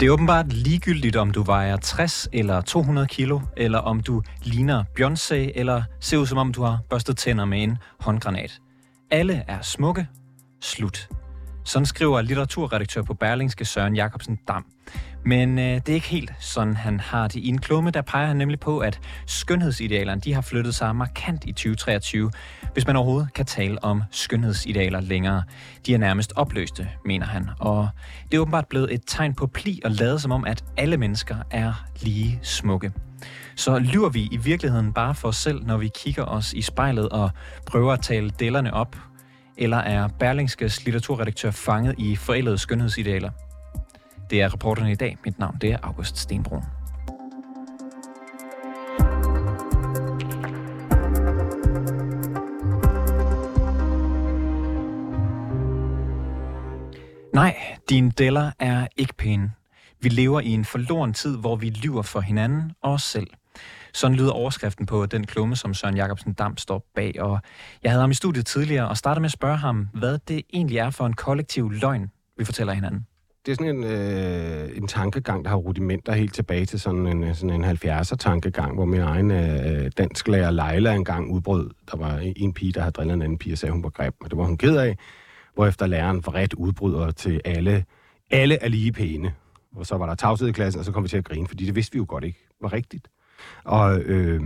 Det er åbenbart ligegyldigt, om du vejer 60 eller 200 kilo, eller om du ligner Beyoncé, eller ser ud som om du har børstet tænder med en håndgranat. Alle er smukke. Slut. Sådan skriver litteraturredaktør på Berlingske Søren Jacobsen Dam. Men øh, det er ikke helt sådan, han har det. I en klumme, der peger han nemlig på, at skønhedsidealerne de har flyttet sig markant i 2023, hvis man overhovedet kan tale om skønhedsidealer længere. De er nærmest opløste, mener han. Og det er åbenbart blevet et tegn på pli og lade som om, at alle mennesker er lige smukke. Så lyver vi i virkeligheden bare for os selv, når vi kigger os i spejlet og prøver at tale dellerne op? Eller er Berlingskes litteraturredaktør fanget i forældede skønhedsidealer? Det er reporterne i dag. Mit navn det er August Stenbrun. Nej, dine deller er ikke pæne. Vi lever i en forloren tid, hvor vi lyver for hinanden og os selv. Sådan lyder overskriften på den klumme, som Søren Jacobsen Dam står bag. Og jeg havde ham i studiet tidligere og startede med at spørge ham, hvad det egentlig er for en kollektiv løgn, vi fortæller hinanden det er sådan en, øh, en tankegang, der har rudimenter helt tilbage til sådan en, øh, sådan en 70'er-tankegang, hvor min egen øh, dansklærer Leila engang udbrød. Der var en pige, der havde drillet en anden pige og sagde, hun var grim, og det var hun ked af. Hvorefter læreren ret udbryder til alle, alle er lige pæne. Og så var der tavshed i klassen, og så kom vi til at grine, fordi det vidste vi jo godt ikke var rigtigt. Og øh,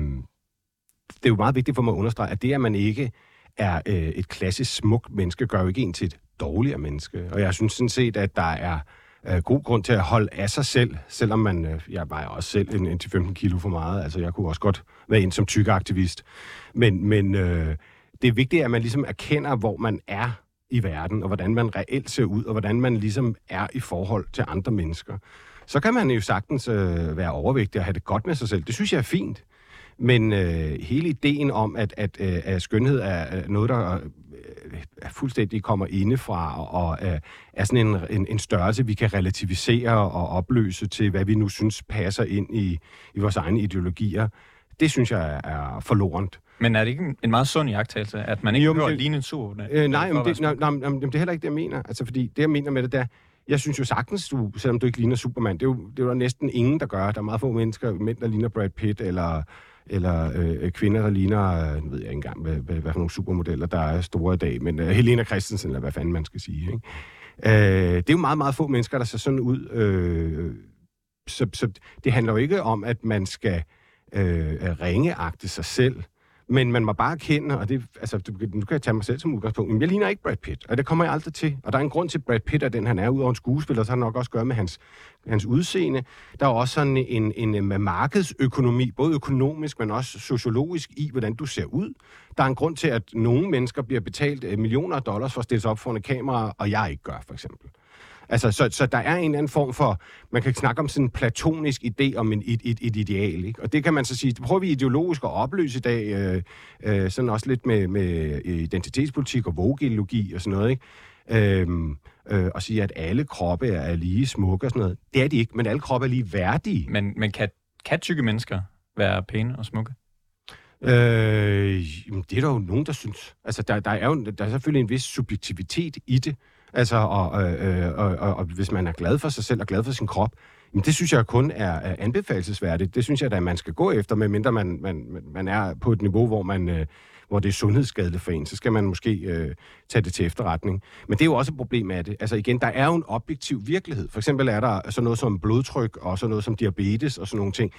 det er jo meget vigtigt for mig at understrege, at det, at man ikke er øh, et klassisk smukt menneske, gør jo ikke en til et dårligere menneske. Og jeg synes sådan set, at der er øh, god grund til at holde af sig selv, selvom man, øh, jeg vejer også selv en, en til 15 kilo for meget. Altså, jeg kunne også godt være en som tyk aktivist, Men, men øh, det er vigtigt, at man ligesom erkender, hvor man er i verden, og hvordan man reelt ser ud, og hvordan man ligesom er i forhold til andre mennesker. Så kan man jo sagtens øh, være overvægtig og have det godt med sig selv. Det synes jeg er fint. Men øh, hele ideen om, at, at, øh, at skønhed er øh, noget, der fuldstændig kommer indefra og, og øh, er sådan en, en, en størrelse, vi kan relativisere og opløse til, hvad vi nu synes passer ind i, i vores egne ideologier, det synes jeg er forlorent. Men er det ikke en meget sund jagttagelse, at man ikke jo, behøver at ligne en sur? Øh, nej, men det, nej, nej, nej, det er heller ikke det, jeg mener. Altså, fordi det, jeg mener med det, der, jeg synes jo sagtens, du, selvom du ikke ligner Superman, det er jo, det er jo næsten ingen, der gør. Der er meget få mennesker, mænd, der ligner Brad Pitt, eller eller øh, kvinder, der ligner, nu ved jeg ikke engang, hvad, hvad, hvad for nogle supermodeller, der er store i dag, men øh, Helena Christensen, eller hvad fanden man skal sige. Ikke? Øh, det er jo meget, meget få mennesker, der ser sådan ud. Øh, så, så det handler jo ikke om, at man skal øh, ringeagte sig selv, men man må bare erkende, og det, altså, du, nu kan jeg tage mig selv som udgangspunkt, men jeg ligner ikke Brad Pitt, og det kommer jeg aldrig til. Og der er en grund til, at Brad Pitt er den, han er, udover en skuespiller, så har det nok også gøre med hans, hans udseende. Der er også sådan en, en, øh, en markedsøkonomi, både økonomisk, men også sociologisk i, hvordan du ser ud. Der er en grund til, at nogle mennesker bliver betalt øh, millioner af dollars for at stille sig op foran et kamera, og jeg ikke gør, for eksempel. Altså, så, så der er en eller anden form for, man kan snakke om sådan en platonisk idé om en, et, et, et ideal, ikke? Og det kan man så sige, det prøver vi ideologisk at opløse i dag, øh, øh, sådan også lidt med, med identitetspolitik og vogideologi og sådan noget, ikke? Øhm, øh, og sige, at alle kroppe er lige smukke og sådan noget. Det er de ikke, men alle kroppe er lige værdige. Men, men kan, kan tykke mennesker være pæne og smukke? Øh, det er der jo nogen, der synes. Altså, der, der, er jo der er selvfølgelig en vis subjektivitet i det. Altså, og, øh, øh, og, og, og hvis man er glad for sig selv og glad for sin krop, jamen det synes jeg kun er, er anbefalesværdigt. Det synes jeg da, at man skal gå efter, medmindre man, man, man er på et niveau, hvor man... Øh, hvor det er sundhedsskadeligt for en, så skal man måske øh, tage det til efterretning. Men det er jo også et problem af det. Altså igen, der er jo en objektiv virkelighed. For eksempel er der sådan noget som blodtryk og sådan noget som diabetes og sådan nogle ting.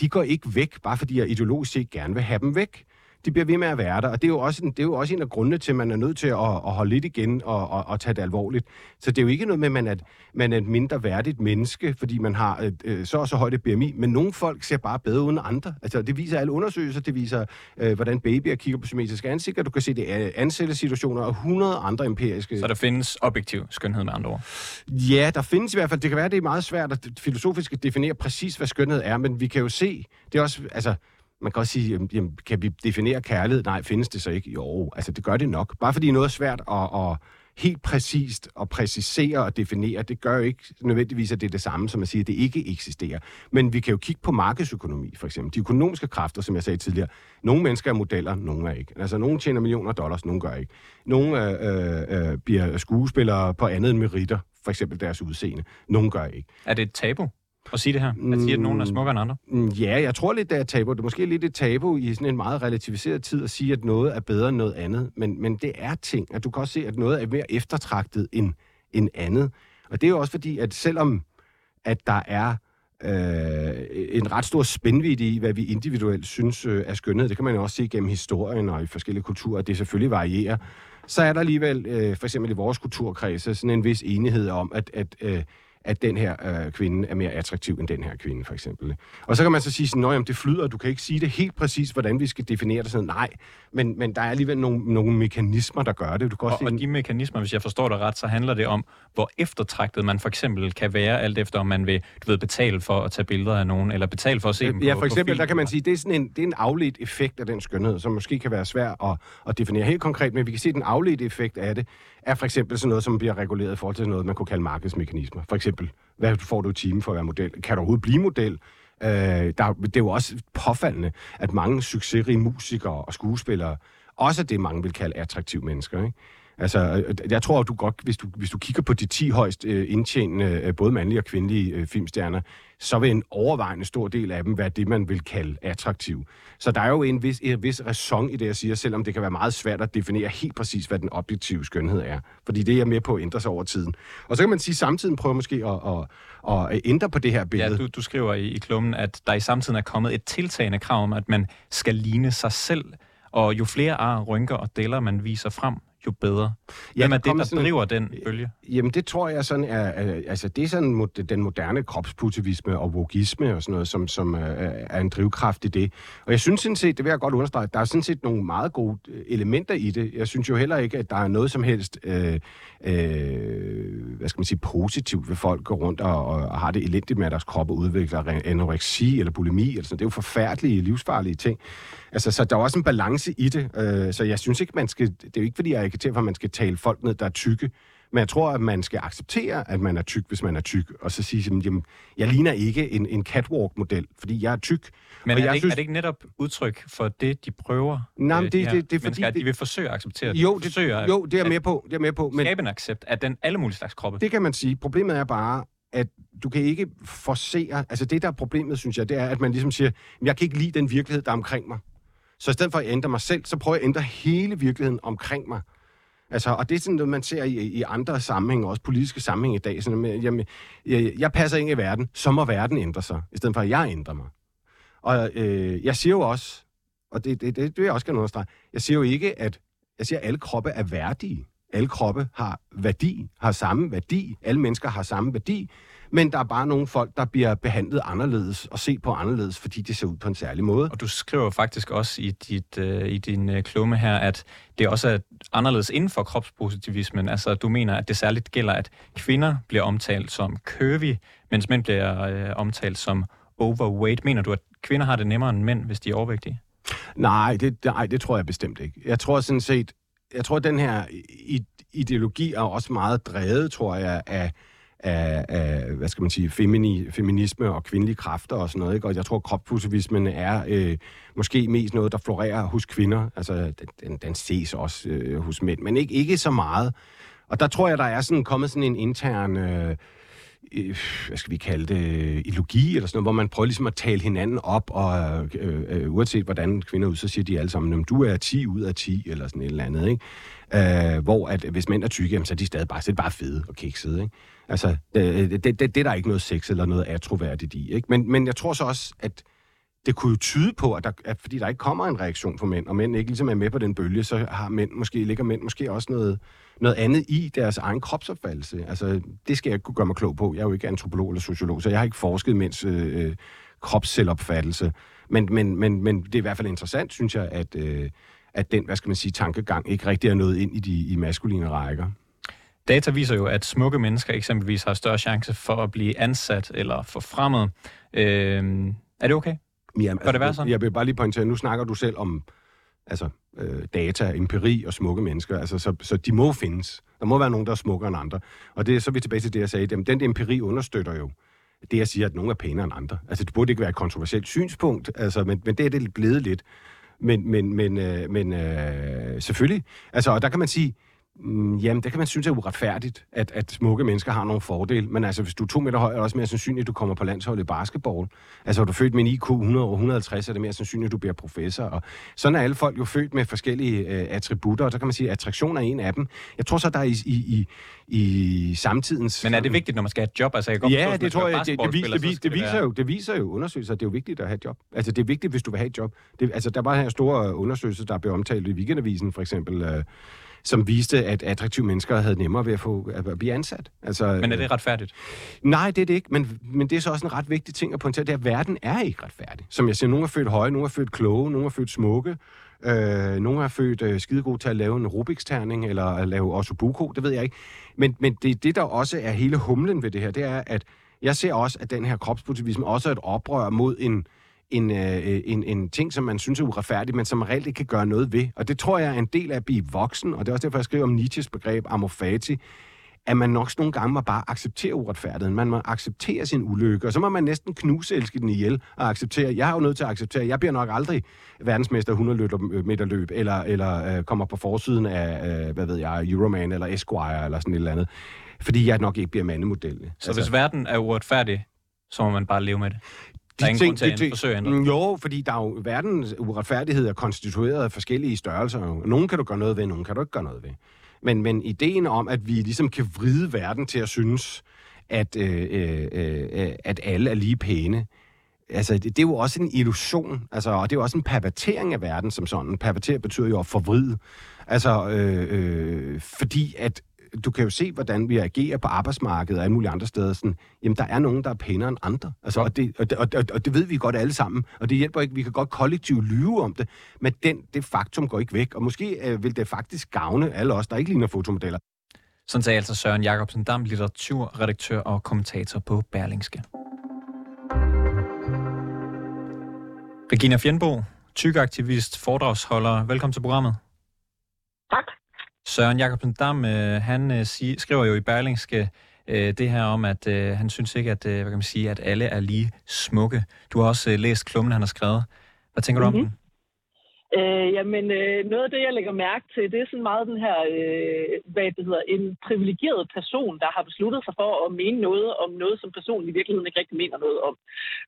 De går ikke væk, bare fordi jeg ideologisk set gerne vil have dem væk de bliver ved med at være der. Og det er jo også en, det er jo også en af grundene til, at man er nødt til at, at holde lidt igen og, og, og tage det alvorligt. Så det er jo ikke noget med, at man er, man er et mindre værdigt menneske, fordi man har et, øh, så og så højt et BMI. Men nogle folk ser bare bedre ud end andre. Altså, det viser alle undersøgelser. Det viser, øh, hvordan babyer kigger på symmetriske ansigter. Du kan se det er ansættelsessituationer og 100 andre empiriske... Så der findes objektiv skønhed med andre ord? Ja, der findes i hvert fald. Det kan være, det er meget svært at filosofisk at definere præcis, hvad skønhed er, men vi kan jo se, det er også, altså, man kan også sige, jamen, kan vi definere kærlighed? Nej, findes det så ikke? Jo, altså det gør det nok. Bare fordi noget er svært at, at helt præcist at præcisere og definere, det gør jo ikke nødvendigvis, at det er det samme, som at sige, at det ikke eksisterer. Men vi kan jo kigge på markedsøkonomi, for eksempel. De økonomiske kræfter, som jeg sagde tidligere. Nogle mennesker er modeller, nogle er ikke. Altså, nogle tjener millioner dollars, nogle gør ikke. Nogle øh, øh, øh, bliver skuespillere på andet end meritter, for eksempel deres udseende. Nogle gør ikke. Er det et tabu at sige det her? At sige, at nogen er smukkere end andre? Mm, mm, ja, jeg tror lidt, det er et tabu. Det er måske lidt et tabu i sådan en meget relativiseret tid at sige, at noget er bedre end noget andet. Men, men det er ting, at du kan også se, at noget er mere eftertragtet end, end andet. Og det er jo også fordi, at selvom at der er øh, en ret stor spændvidde i, hvad vi individuelt synes øh, er skønhed, det kan man jo også se gennem historien og i forskellige kulturer, at det selvfølgelig varierer, så er der alligevel, øh, for eksempel i vores kulturkredse, sådan en vis enighed om, at, at øh, at den her øh, kvinde er mere attraktiv end den her kvinde, for eksempel. Og så kan man så sige sådan, at det flyder, du kan ikke sige det helt præcis, hvordan vi skal definere det sådan. Nej, men, men der er alligevel nogle, nogle mekanismer, der gør det. Du kan også Og, sige, og de mekanismer, hvis jeg forstår det ret, så handler det om, hvor eftertragtet man for eksempel kan være, alt efter om man vil du ved, betale for at tage billeder af nogen, eller betale for at se dem Ja, på for eksempel, der kan man sige, det er sådan en, det er en afledt effekt af den skønhed, som måske kan være svær at, at definere helt konkret, men vi kan se, den afledte effekt af det er for eksempel sådan noget, som bliver reguleret i forhold til noget, man kunne kalde markedsmekanismer. For eksempel, hvad får du i time for at være model? Kan du overhovedet blive model? Øh, der, det er jo også påfaldende, at mange succesrige musikere og skuespillere også er det, mange vil kalde attraktive mennesker. Ikke? Altså, øh, jeg tror, at du godt, hvis du, hvis du kigger på de 10 højst øh, indtjenende, øh, både mandlige og kvindelige filmstjerner, så vil en overvejende stor del af dem være det, man vil kalde attraktiv. Så der er jo en vis, en vis ræson i det, jeg siger, selvom det kan være meget svært at definere helt præcis, hvad den objektive skønhed er. Fordi det er jeg med på at ændre sig over tiden. Og så kan man sige, at samtiden prøver måske at, at, at ændre på det her billede. Ja, du, du skriver i, i klummen, at der i samtiden er kommet et tiltagende krav om, at man skal ligne sig selv, og jo flere ar, rynker og deler man viser frem, jo bedre. Hvem der er det, der sådan en- driver den bølge? Jamen, det tror jeg sådan er, altså det er sådan den moderne kropspositivisme og vogisme og sådan noget, som, som øh, er en drivkraft i det. Og jeg synes sådan set, det vil jeg godt understrege, der er sådan set nogle meget gode øh, elementer i det. Jeg synes jo heller ikke, at der er noget som helst, øh, øh, hvad skal man sige, positivt ved folk går rundt og, og har det elendigt med, at deres krop udvikler re- anoreksi eller bulimi eller sådan. Det er jo forfærdelige, livsfarlige ting. Altså, så der er også en balance i det. Øh, så jeg synes ikke, man skal... Det er jo ikke, fordi jeg er agiterer for, at man skal tale folk ned, der er tykke. Men jeg tror, at man skal acceptere, at man er tyk, hvis man er tyk. Og så sige, jamen, jamen, jeg ligner ikke en, en catwalk-model, fordi jeg er tyk. Men er jeg det, ikke, er det ikke netop udtryk for det, de prøver? Nej, men øh, det- de det- det er fordi, at de vil forsøge at acceptere Jo, de det, forsøger jo, det er jeg med på. Det er med på men skabe en accept af den alle mulige slags kroppe. det kan man sige. Problemet er bare, at du kan ikke forsere... Altså det, der er problemet, synes jeg, det er, at man ligesom siger, "Men jeg kan ikke lide den virkelighed, der er omkring mig. Så i stedet for at ændre mig selv, så prøver jeg at ændre hele virkeligheden omkring mig. Altså, og det er sådan noget, man ser i, i andre sammenhænge, også politiske sammenhænge i dag. Sådan med, jamen, jeg, jeg passer ind i verden, så må verden ændre sig, i stedet for at jeg ændrer mig. Og øh, jeg siger jo også, og det, det, det, det vil jeg også gerne understrege, jeg siger jo ikke, at jeg siger, at alle kroppe er værdige. Alle kroppe har værdi, har samme værdi. Alle mennesker har samme værdi. Men der er bare nogle folk, der bliver behandlet anderledes og set på anderledes, fordi de ser ud på en særlig måde. Og du skriver faktisk også i, dit, øh, i din øh, klumme her, at det også er anderledes inden for kropspositivismen. Altså, du mener, at det særligt gælder, at kvinder bliver omtalt som curvy, mens mænd bliver øh, omtalt som overweight. Mener du, at kvinder har det nemmere end mænd, hvis de er overvægtige? Nej, det, nej, det tror jeg bestemt ikke. Jeg tror sådan set, jeg tror, at den her ideologi er også meget drevet, tror jeg, af, af, af hvad skal man sige, femini, feminisme og kvindelige kræfter og sådan noget. Ikke? Og jeg tror, at kropspositivismen er øh, måske mest noget, der florerer hos kvinder. Altså, den, den, den ses også øh, hos mænd, men ikke, ikke så meget. Og der tror jeg, der er sådan kommet sådan en intern... Øh, øh, hvad skal vi kalde det, øh, ideologi eller sådan noget, hvor man prøver ligesom at tale hinanden op, og øh, øh, uanset hvordan kvinder er ud, så siger de alle sammen, du er 10 ud af 10, eller sådan et eller andet, ikke? Øh, hvor at hvis mænd er tykke, jamen, så er de stadig bare, så er bare fede og kiksede, ikke? Altså, det, det, det, det er der ikke noget sex eller noget atroværdigt i, ikke? Men, men jeg tror så også, at det kunne jo tyde på, at, der, at fordi der ikke kommer en reaktion fra mænd, og mænd ikke ligesom er med på den bølge, så har mænd måske, ligger mænd måske også noget, noget andet i deres egen kropsopfattelse. Altså, det skal jeg ikke kunne gøre mig klog på. Jeg er jo ikke antropolog eller sociolog, så jeg har ikke forsket i mænds øh, øh kropsselvopfattelse. Men, men, men, men det er i hvert fald interessant, synes jeg, at, øh, at den, hvad skal man sige, tankegang ikke rigtig er nået ind i de i maskuline rækker. Data viser jo, at smukke mennesker eksempelvis har større chance for at blive ansat eller forfremmet. Øh, er det okay? Jamen, Bør det være sådan? Jeg vil bare lige pointere, nu snakker du selv om altså, øh, data, empiri og smukke mennesker, altså, så, så de må findes. Der må være nogen, der er smukkere end andre. Og det, så er vi tilbage til det, jeg sagde. Jamen, den empiri understøtter jo det, jeg siger, at nogen er pænere end andre. Altså, det burde ikke være et kontroversielt synspunkt, altså, men, men det er det blevet lidt. Men, men, men, øh, men øh, selvfølgelig, altså, og der kan man sige, Mm, jamen, det kan man synes er uretfærdigt, at, at smukke mennesker har nogle fordele. Men altså, hvis du er to meter høj, er det også mere sandsynligt, at du kommer på landsholdet i basketball. Altså, er du født med en IQ 100 og 150, er det mere sandsynligt, at du bliver professor. Og sådan er alle folk jo født med forskellige øh, attributter, og så kan man sige, at attraktion er en af dem. Jeg tror så, der er i, i, i, i samtidens... Men er det vigtigt, når man skal have et job? Altså, jeg ja, forstå, det tror jeg, det, det, det, det, det, viser jo, det viser jo undersøgelser, at det er jo vigtigt at have et job. Altså, det er vigtigt, hvis du vil have et job. Det, altså, der var her store undersøgelser, der blev omtalt i Weekendavisen, for eksempel... Øh, som viste, at attraktive mennesker havde nemmere ved at, få, at blive ansat. Altså, men er det retfærdigt? Nej, det er det ikke, men, men det er så også en ret vigtig ting at pointere, det er, at verden er ikke retfærdig. Som jeg siger, nogle er født høje, nogle er født kloge, nogle er født smukke, øh, nogle er født øh, skide gode til at lave en Rubik's-terning, eller at lave ossobuco, det ved jeg ikke. Men, men det, det, der også er hele humlen ved det her, det er, at jeg ser også, at den her kropspositivisme også er et oprør mod en, en, øh, en, en ting, som man synes er uretfærdig, men som man reelt ikke kan gøre noget ved. Og det tror jeg er en del af at blive voksen, og det er også derfor, jeg skriver om Nietzsches begreb amorfati, at man nok nogle gange må bare acceptere uretfærdigheden. Man må acceptere sin ulykke, og så må man næsten knuse elske den ihjel og acceptere. Jeg har jo nødt til at acceptere, jeg bliver nok aldrig verdensmester 100 meter løb, eller, eller øh, kommer på forsiden af, øh, hvad ved jeg, Euroman eller Esquire eller sådan et eller andet. Fordi jeg nok ikke bliver mandemodel. Så altså, hvis verden er uretfærdig, så må man bare leve med det? Der er ingen ting, grund til at forsøge at ændre. Jo, fordi der er jo, verdens uretfærdighed er konstitueret af forskellige størrelser. Nogle kan du gøre noget ved, nogle kan du ikke gøre noget ved. Men, men ideen om, at vi ligesom kan vride verden til at synes, at, øh, øh, øh, at alle er lige pæne, altså, det, det er jo også en illusion, altså, og det er jo også en pervertering af verden som sådan. Perverter betyder jo at forvride. Altså, øh, øh, fordi at du kan jo se, hvordan vi agerer på arbejdsmarkedet og alle mulige andre steder. Sådan, jamen, der er nogen, der er pænere end andre. Altså, og, det, og, det, og, og det ved vi godt alle sammen. Og det hjælper ikke. Vi kan godt kollektivt lyve om det, men den, det faktum går ikke væk. Og måske øh, vil det faktisk gavne alle os, der ikke ligner fotomodeller. Sådan sagde altså Søren Jacobsen Dam, litteraturredaktør og kommentator på Berlingske. Regina Fjernbo, tykaktivist, foredragsholder. Velkommen til programmet. Tak. Søren Jacobsen Dam, øh, han øh, skriver jo i Berlingske øh, det her om, at øh, han synes ikke, at, øh, hvad kan man sige, at alle er lige smukke. Du har også øh, læst klummen, han har skrevet. Hvad tænker mm-hmm. du om mhm. den? Øh, jamen, øh, noget af det, jeg lægger mærke til, det er sådan meget den her, øh, hvad det hedder, en privilegeret person, der har besluttet sig for at mene noget om noget, som personen i virkeligheden ikke rigtig mener noget om.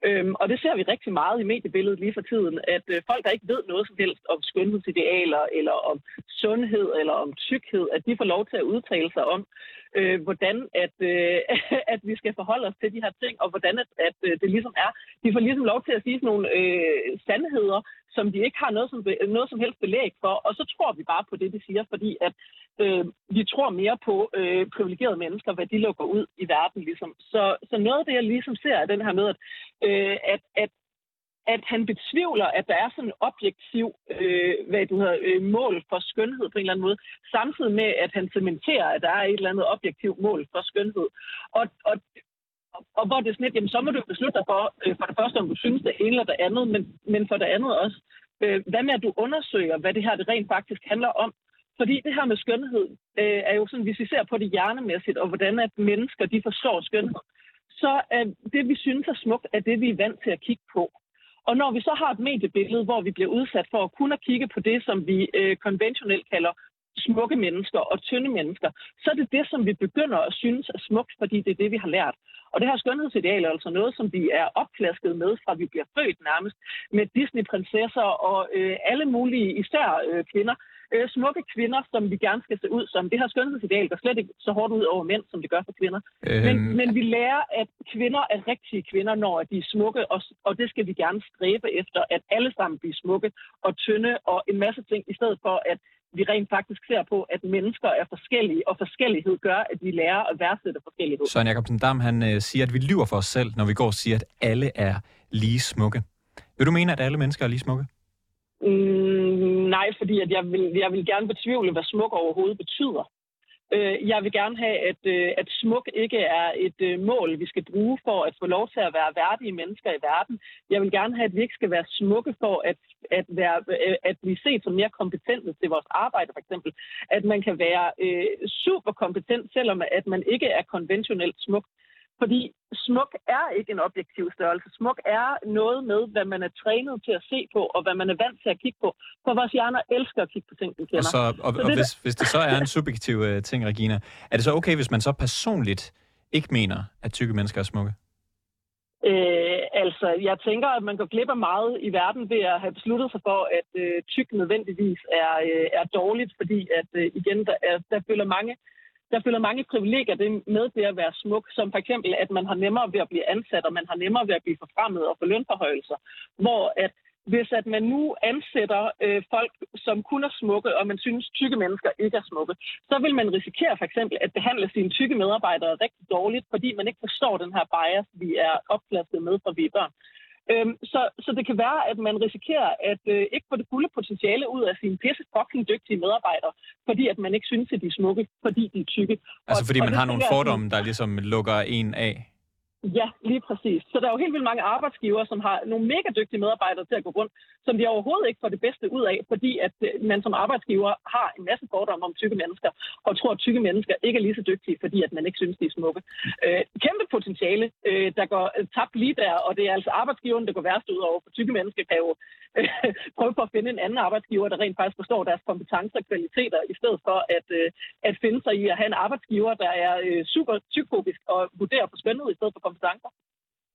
Øhm, og det ser vi rigtig meget i mediebilledet lige for tiden, at øh, folk, der ikke ved noget som helst om skønhedsidealer, eller om sundhed, eller om tykkhed, at de får lov til at udtale sig om, øh, hvordan at, øh, at vi skal forholde os til de her ting, og hvordan at, at øh, det ligesom er. De får ligesom lov til at sige sådan nogle øh, sandheder, som de ikke har noget som, noget som helst belæg for, og så tror vi bare på det, de siger, fordi at øh, vi tror mere på øh, privilegerede mennesker, hvad de lukker ud i verden. Ligesom. Så, så noget af det, jeg ligesom ser, er den her med, at, øh, at, at at han betvivler, at der er sådan en objektiv øh, hvad du hedder, øh, mål for skønhed på en eller anden måde, samtidig med, at han cementerer, at der er et eller andet objektivt mål for skønhed. Og, og, og hvor det er sådan lidt, jamen så må du beslutte dig for, øh, for det første, om du synes det ene eller det andet, men, men for det andet også, øh, hvad med at du undersøger, hvad det her det rent faktisk handler om. Fordi det her med skønhed øh, er jo sådan, hvis vi ser på det hjernemæssigt, og hvordan at mennesker de forstår skønhed, så er det, vi synes er smukt, er det, vi er vant til at kigge på. Og når vi så har et mediebillede, hvor vi bliver udsat for at kun at kigge på det, som vi øh, konventionelt kalder smukke mennesker og tynde mennesker, så er det det, som vi begynder at synes er smukt, fordi det er det, vi har lært. Og det her skønhedsideal er altså noget, som vi er opklasket med, fra vi bliver født nærmest, med Disney-prinsesser og øh, alle mulige, især øh, kvinder, øh, smukke kvinder, som vi gerne skal se ud som. Det her skønhedsideal går slet ikke så hårdt ud over mænd, som det gør for kvinder. Øhm... Men, men vi lærer, at kvinder er rigtige kvinder, når de er smukke, og, og det skal vi gerne stræbe efter, at alle sammen bliver smukke og tynde og en masse ting, i stedet for at vi rent faktisk ser på, at mennesker er forskellige, og forskellighed gør, at vi lærer at værdsætte forskellighed. Søren Jacobsen Dam, han øh, siger, at vi lyver for os selv, når vi går og siger, at alle er lige smukke. Vil du mene, at alle mennesker er lige smukke? Mm, nej, fordi at jeg, vil, jeg vil gerne betvivle, hvad smuk overhovedet betyder. Øh, jeg vil gerne have, at, øh, at smuk ikke er et øh, mål, vi skal bruge for at få lov til at være værdige mennesker i verden. Jeg vil gerne have, at vi ikke skal være smukke for at, at, være, øh, at blive set som mere kompetente til vores arbejde, for eksempel. At man kan være øh, super kompetent, selvom at man ikke er konventionelt smuk. Fordi smuk er ikke en objektiv størrelse. Smuk er noget med, hvad man er trænet til at se på, og hvad man er vant til at kigge på. For vores hjerner elsker at kigge på ting, de kender. Og, så, og, så og hvis, hvis det så er en subjektiv uh, ting, Regina, er det så okay, hvis man så personligt ikke mener, at tykke mennesker er smukke? Øh, altså, jeg tænker, at man går glip af meget i verden ved at have besluttet sig for, at øh, tyk nødvendigvis er, øh, er dårligt, fordi at øh, igen, der, er, der følger mange der følger mange privilegier det med det at være smuk, som for eksempel, at man har nemmere ved at blive ansat, og man har nemmere ved at blive forfremmet og få lønforhøjelser. Hvor at hvis at man nu ansætter øh, folk, som kun er smukke, og man synes, tykke mennesker ikke er smukke, så vil man risikere for eksempel at behandle sine tykke medarbejdere rigtig dårligt, fordi man ikke forstår den her bias, vi er opklastet med fra vi er børn. Øhm, så, så det kan være, at man risikerer at øh, ikke få det fulde potentiale ud af sine pisse fucking dygtige medarbejdere, fordi at man ikke synes, at de er smukke, fordi de er tykke. Altså fordi og, man og har nogle fordomme, der ligesom lukker en af? Ja, lige præcis. Så der er jo helt vildt mange arbejdsgiver, som har nogle mega dygtige medarbejdere til at gå rundt, som de overhovedet ikke får det bedste ud af, fordi at øh, man som arbejdsgiver har en masse fordomme om tykke mennesker, og tror, at tykke mennesker ikke er lige så dygtige, fordi at man ikke synes, de er smukke. Øh, kæmpe potentiale, øh, der går tabt lige der, og det er altså arbejdsgiveren, der går værst ud over, for tykke mennesker kan jo prøve på at finde en anden arbejdsgiver, der rent faktisk forstår deres kompetencer og kvaliteter, i stedet for at, øh, at finde sig i at have en arbejdsgiver, der er øh, super tykfobisk og vurderer på skønhed i stedet for kompetencer.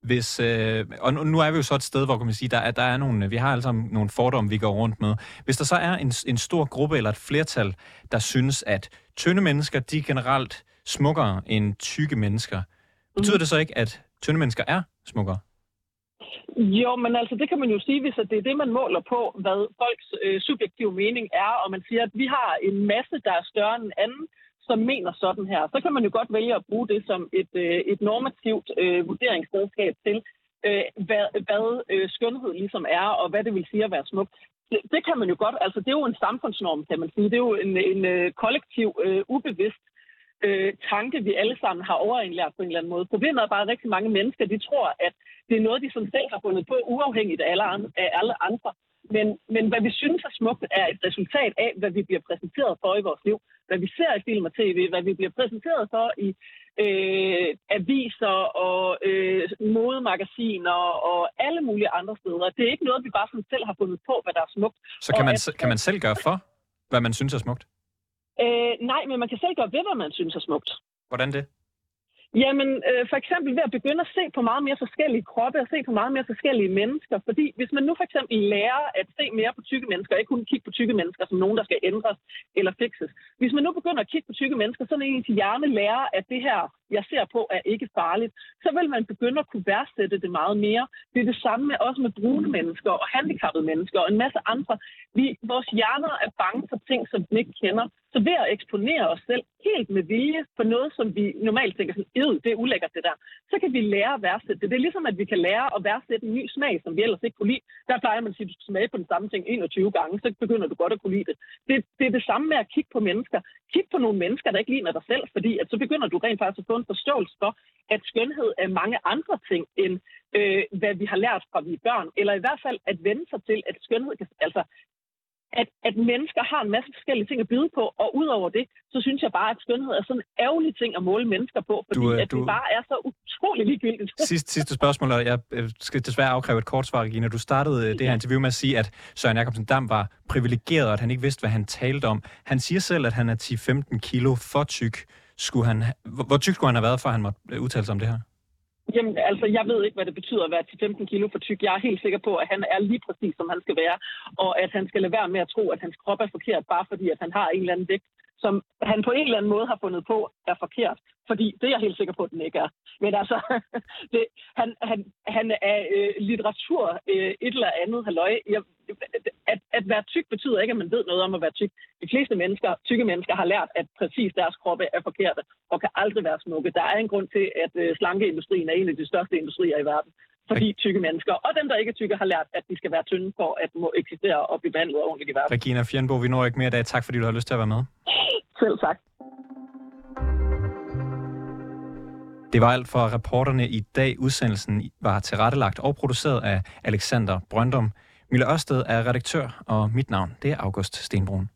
Hvis, øh, og nu er vi jo så et sted, hvor kan man sige, der er, der er nogle, vi har altså nogle fordomme, vi går rundt med. Hvis der så er en, en stor gruppe eller et flertal, der synes, at tynde mennesker, de er generelt smukkere end tykke mennesker, betyder mm. det så ikke, at tynde mennesker er smukkere? Jo, men altså det kan man jo sige, hvis det er det, man måler på, hvad folks øh, subjektive mening er, og man siger, at vi har en masse, der er større end anden, som mener sådan her, så kan man jo godt vælge at bruge det som et, øh, et normativt øh, vurderingsredskab til, øh, hvad, hvad øh, skønhed ligesom er, og hvad det vil sige at være smuk. Det, det kan man jo godt, altså det er jo en samfundsnorm, kan man sige. Det er jo en, en øh, kollektiv, øh, ubevidst øh, tanke, vi alle sammen har overindlært på en eller anden måde. Problemet er bare, at rigtig mange mennesker, de tror, at det er noget, de som selv har fundet på, uafhængigt af alle andre. Af alle andre. Men, men hvad vi synes er smukt, er et resultat af, hvad vi bliver præsenteret for i vores liv. Hvad vi ser i film og tv, hvad vi bliver præsenteret for i øh, aviser og øh, modemagasiner og alle mulige andre steder. Det er ikke noget, vi bare sådan selv har fundet på, hvad der er smukt. Så kan man, at, kan man selv gøre for, hvad man synes er smukt? Øh, nej, men man kan selv gøre ved, hvad man synes er smukt. Hvordan det? Jamen, øh, for eksempel ved at begynde at se på meget mere forskellige kroppe, og se på meget mere forskellige mennesker. Fordi hvis man nu for eksempel lærer at se mere på tykke mennesker, og ikke kun kigge på tykke mennesker som nogen, der skal ændres eller fikses. Hvis man nu begynder at kigge på tykke mennesker, så er til hjerne lærer, at det her, jeg ser på, er ikke farligt. Så vil man begynde at kunne værdsætte det meget mere. Det er det samme med også med brune mennesker og handicappede mennesker og en masse andre. Vi, vores hjerner er bange for ting, som vi ikke kender. Så ved at eksponere os selv helt med vilje for noget, som vi normalt tænker sådan, det er ulækkert det der, så kan vi lære at værdsætte det. Det er ligesom, at vi kan lære at værdsætte en ny smag, som vi ellers ikke kunne lide. Der plejer man at sige, at du skal smage på den samme ting 21 gange, så begynder du godt at kunne lide det. det. Det er det samme med at kigge på mennesker. Kig på nogle mennesker, der ikke ligner dig selv, fordi at så begynder du rent faktisk at få en forståelse for, at skønhed er mange andre ting, end øh, hvad vi har lært fra vi er børn. Eller i hvert fald at vende sig til, at skønhed kan, altså at, at mennesker har en masse forskellige ting at byde på, og udover det, så synes jeg bare, at skønhed er sådan en ærgerlig ting at måle mennesker på, fordi du, at du... det bare er så utrolig ligegyldigt. Sidste, sidste spørgsmål, og jeg skal desværre afkræve et kort svar, Regina. Du startede øh, det her interview med at sige, at Søren Jakobsen Dam var privilegeret, og at han ikke vidste, hvad han talte om. Han siger selv, at han er 10-15 kilo for tyk. Skulle han, hvor tyk skulle han have været, for han måtte øh, udtale sig om det her? Jamen, altså, jeg ved ikke, hvad det betyder at være til 15 kilo for tyk. Jeg er helt sikker på, at han er lige præcis, som han skal være, og at han skal lade være med at tro, at hans krop er forkert, bare fordi, at han har en eller anden vægt, som han på en eller anden måde har fundet på, er forkert. Fordi det er jeg helt sikker på, at den ikke er. Men altså, det, han, han, han er øh, litteratur øh, et eller andet halløj. Jeg, at, at være tyk betyder ikke, at man ved noget om at være tyk. De fleste mennesker, tykke mennesker har lært, at præcis deres kroppe er forkerte og kan aldrig være smukke. Der er en grund til, at øh, slankeindustrien er en af de største industrier i verden. Fordi tykke mennesker, og dem, der ikke er tykke, har lært, at de skal være tynde for at må eksistere og blive behandlet ordentligt i verden. Regina Fjernbo, vi når ikke mere i dag. Tak, fordi du har lyst til at være med. Selv tak. Det var alt for reporterne i dag. Udsendelsen var tilrettelagt og produceret af Alexander Brøndum. Mille Ørsted er redaktør, og mit navn det er August Stenbrun.